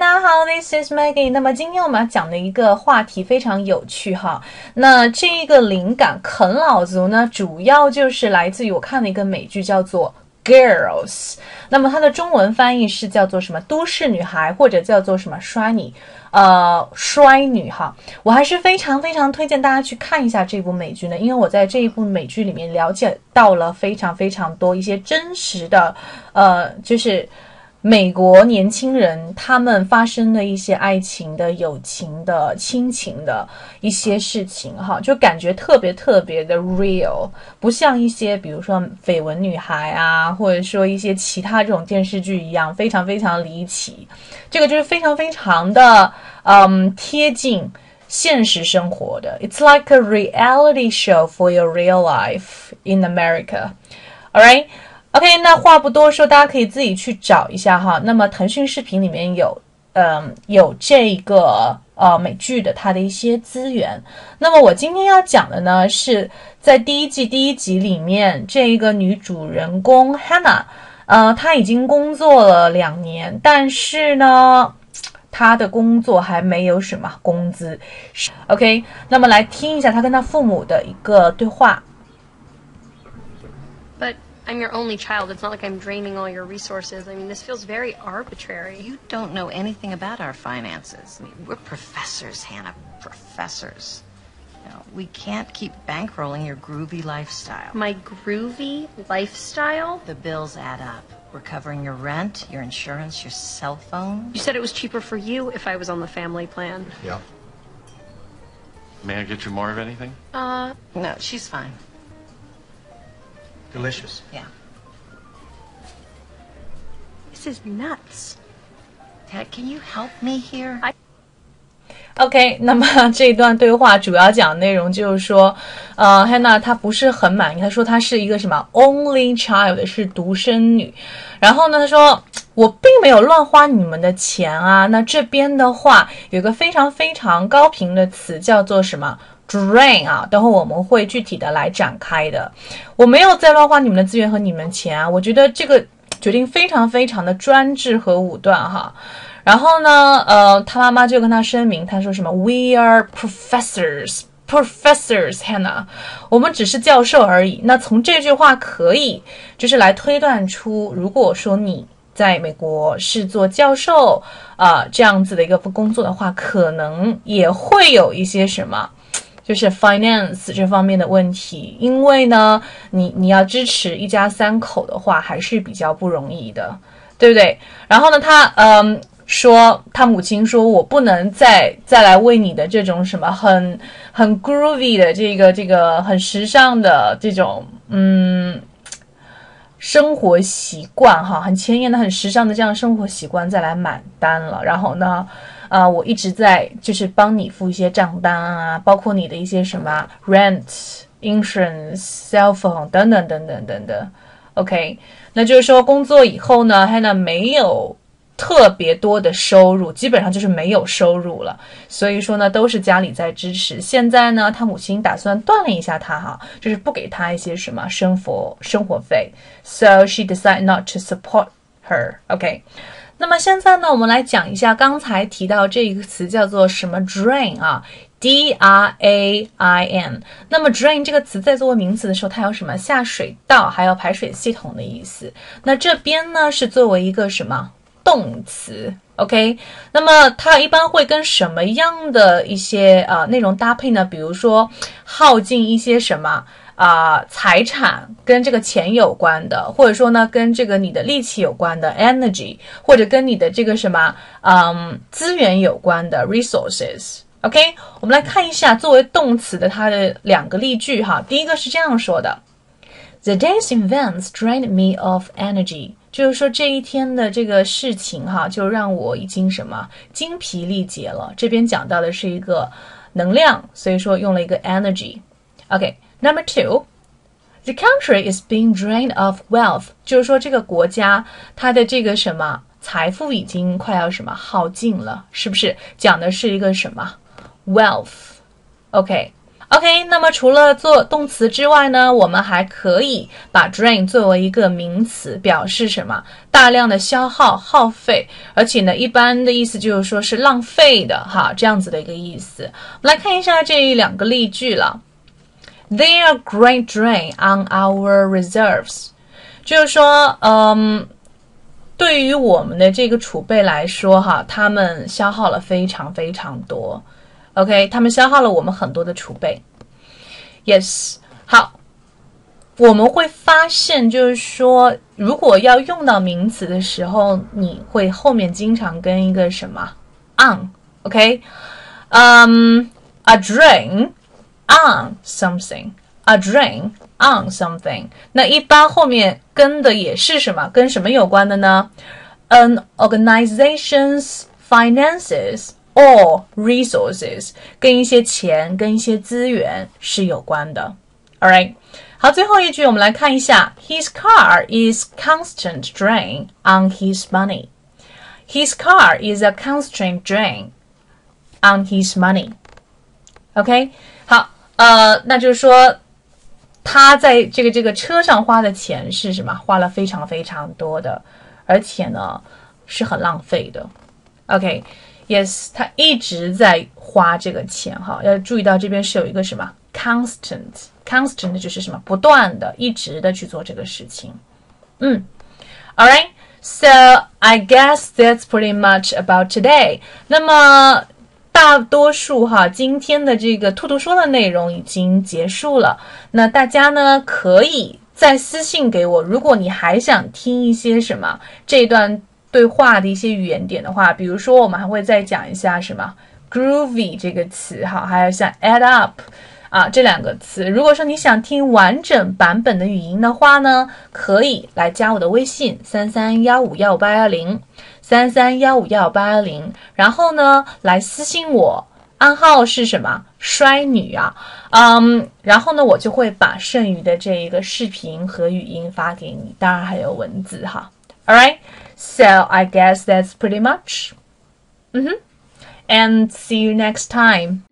大家好，This is Maggie。那么今天我们要讲的一个话题非常有趣哈。那这一个灵感啃老族呢，主要就是来自于我看的一个美剧，叫做。Girls，那么它的中文翻译是叫做什么？都市女孩，或者叫做什么衰女？呃，衰女哈。我还是非常非常推荐大家去看一下这部美剧呢，因为我在这一部美剧里面了解到了非常非常多一些真实的，呃，就是。美国年轻人他们发生的一些爱情的、友情的、亲情的一些事情，哈，就感觉特别特别的 real，不像一些比如说绯闻女孩啊，或者说一些其他这种电视剧一样，非常非常离奇。这个就是非常非常的，嗯，贴近现实生活的。It's like a reality show for your real life in America. All right. OK，那话不多说，大家可以自己去找一下哈。那么腾讯视频里面有，嗯，有这个呃美剧的它的一些资源。那么我今天要讲的呢，是在第一季第一集里面这个女主人公 Hannah，呃，她已经工作了两年，但是呢，她的工作还没有什么工资。OK，那么来听一下她跟她父母的一个对话。I'm your only child. It's not like I'm draining all your resources. I mean, this feels very arbitrary. You don't know anything about our finances. I mean, we're professors, Hannah. Professors. You know, we can't keep bankrolling your groovy lifestyle. My groovy lifestyle? The bills add up. We're covering your rent, your insurance, your cell phone. You said it was cheaper for you if I was on the family plan. Yeah. May I get you more of anything? Uh, no, she's fine. Delicious. Yeah. This is nuts. Dad, can you help me here? I OK，那么这一段对话主要讲内容就是说，呃，Hannah 她不是很满意，她说她是一个什么 only child，是独生女。然后呢，她说我并没有乱花你们的钱啊。那这边的话有个非常非常高频的词叫做什么？Drain 啊，等会我们会具体的来展开的。我没有在乱花你们的资源和你们钱啊，我觉得这个决定非常非常的专制和武断哈。然后呢，呃，他妈妈就跟他声明，他说什么？We are professors, professors, Hannah，我们只是教授而已。那从这句话可以就是来推断出，如果说你在美国是做教授啊这样子的一个工作的话，可能也会有一些什么。就是 finance 这方面的问题，因为呢，你你要支持一家三口的话，还是比较不容易的，对不对？然后呢，他嗯说，他母亲说，我不能再再来为你的这种什么很很 groovy 的这个这个很时尚的这种嗯生活习惯哈，很前沿的很时尚的这样生活习惯再来买单了。然后呢？啊，我一直在就是帮你付一些账单啊，包括你的一些什么 rent、insurance、cell phone 等等等等等等。OK，那就是说工作以后呢，Hannah 没有特别多的收入，基本上就是没有收入了。所以说呢，都是家里在支持。现在呢，他母亲打算锻炼一下他哈，就是不给他一些什么生活生活费。So she decided not to support her. OK。那么现在呢，我们来讲一下刚才提到这一个词叫做什么 drain 啊，d r a i n。那么 drain 这个词在作为名词的时候，它有什么下水道还有排水系统的意思。那这边呢是作为一个什么动词？OK。那么它一般会跟什么样的一些呃内容搭配呢？比如说耗尽一些什么？啊，财产跟这个钱有关的，或者说呢，跟这个你的力气有关的 energy，或者跟你的这个什么，嗯，资源有关的 resources。OK，我们来看一下作为动词的它的两个例句哈。第一个是这样说的：The day's events drained me of energy，就是说这一天的这个事情哈，就让我已经什么精疲力竭了。这边讲到的是一个能量，所以说用了一个 energy。OK。Number two, the country is being drained of wealth，就是说这个国家它的这个什么财富已经快要什么耗尽了，是不是？讲的是一个什么 wealth？OK，OK，那么除了做动词之外呢，我们还可以把 drain 作为一个名词，表示什么？大量的消耗、耗费，而且呢，一般的意思就是说是浪费的哈，这样子的一个意思。我们来看一下这两个例句了。They are great drain on our reserves，就是说，嗯，对于我们的这个储备来说，哈，他们消耗了非常非常多。OK，他们消耗了我们很多的储备。Yes，好，我们会发现，就是说，如果要用到名词的时候，你会后面经常跟一个什么？on，OK，嗯，a drain on something，a drain on something，那一般后面跟的也是什么？跟什么有关的呢？An organization's finances。or resources 跟一些钱、跟一些资源是有关的。All right，好，最后一句我们来看一下，His car is constant drain on his money. His car is a constant drain on his money. OK，好， 呃，那就是说他在这个这个车上花的钱是什么？花了非常非常多的，而且呢是很浪费的。OK。Yes，他一直在花这个钱哈，要注意到这边是有一个什么 constant，constant 就是什么不断的、一直的去做这个事情。嗯，All right，so I guess that's pretty much about today。那么大多数哈今天的这个兔兔说的内容已经结束了，那大家呢可以再私信给我，如果你还想听一些什么这段。对话的一些语言点的话，比如说我们还会再讲一下什么 groovy 这个词哈，还有像 add up 啊这两个词。如果说你想听完整版本的语音的话呢，可以来加我的微信三三幺五幺八幺零三三幺五幺八幺零，然后呢来私信我，暗号是什么衰女啊，嗯，然后呢我就会把剩余的这一个视频和语音发给你，当然还有文字哈。All right. So I guess that's pretty much. 嗯哼 And see you next time.